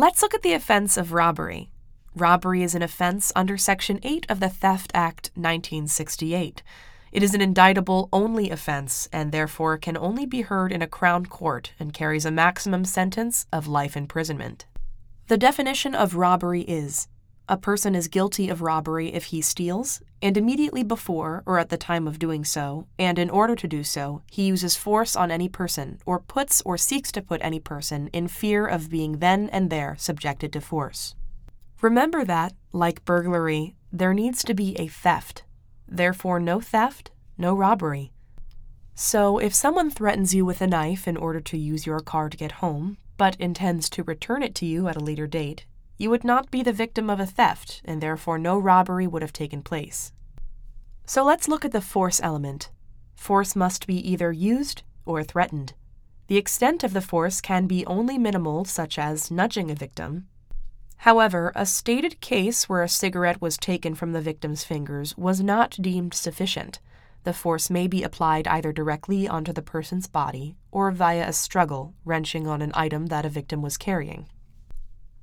Let's look at the offense of robbery. Robbery is an offense under Section 8 of the Theft Act 1968. It is an indictable only offense and therefore can only be heard in a Crown court and carries a maximum sentence of life imprisonment. The definition of robbery is a person is guilty of robbery if he steals, and immediately before or at the time of doing so, and in order to do so, he uses force on any person, or puts or seeks to put any person in fear of being then and there subjected to force. Remember that, like burglary, there needs to be a theft. Therefore, no theft, no robbery. So, if someone threatens you with a knife in order to use your car to get home, but intends to return it to you at a later date, you would not be the victim of a theft, and therefore no robbery would have taken place. So let's look at the force element. Force must be either used or threatened. The extent of the force can be only minimal, such as nudging a victim. However, a stated case where a cigarette was taken from the victim's fingers was not deemed sufficient. The force may be applied either directly onto the person's body or via a struggle, wrenching on an item that a victim was carrying.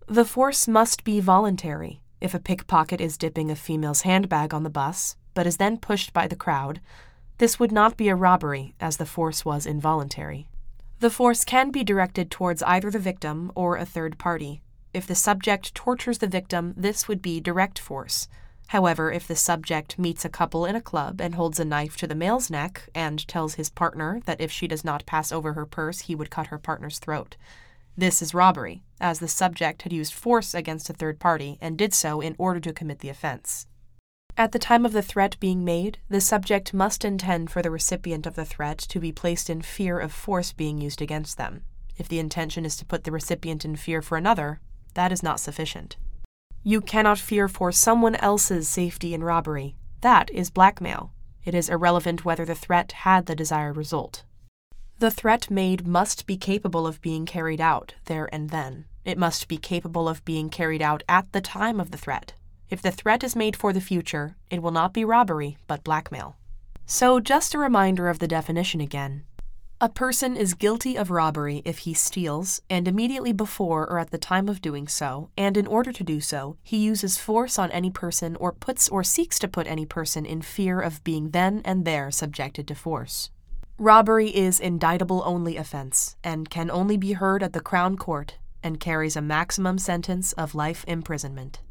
The force must be voluntary. If a pickpocket is dipping a female's handbag on the bus, but is then pushed by the crowd, this would not be a robbery, as the force was involuntary. The force can be directed towards either the victim or a third party. If the subject tortures the victim, this would be direct force. However, if the subject meets a couple in a club and holds a knife to the male's neck and tells his partner that if she does not pass over her purse, he would cut her partner's throat, this is robbery, as the subject had used force against a third party and did so in order to commit the offense. At the time of the threat being made, the subject must intend for the recipient of the threat to be placed in fear of force being used against them. If the intention is to put the recipient in fear for another, that is not sufficient. You cannot fear for someone else's safety in robbery. That is blackmail. It is irrelevant whether the threat had the desired result. The threat made must be capable of being carried out there and then. It must be capable of being carried out at the time of the threat. If the threat is made for the future, it will not be robbery, but blackmail. So, just a reminder of the definition again. A person is guilty of robbery if he steals, and immediately before or at the time of doing so, and in order to do so, he uses force on any person or puts or seeks to put any person in fear of being then and there subjected to force. Robbery is indictable only offense and can only be heard at the Crown Court and carries a maximum sentence of life imprisonment.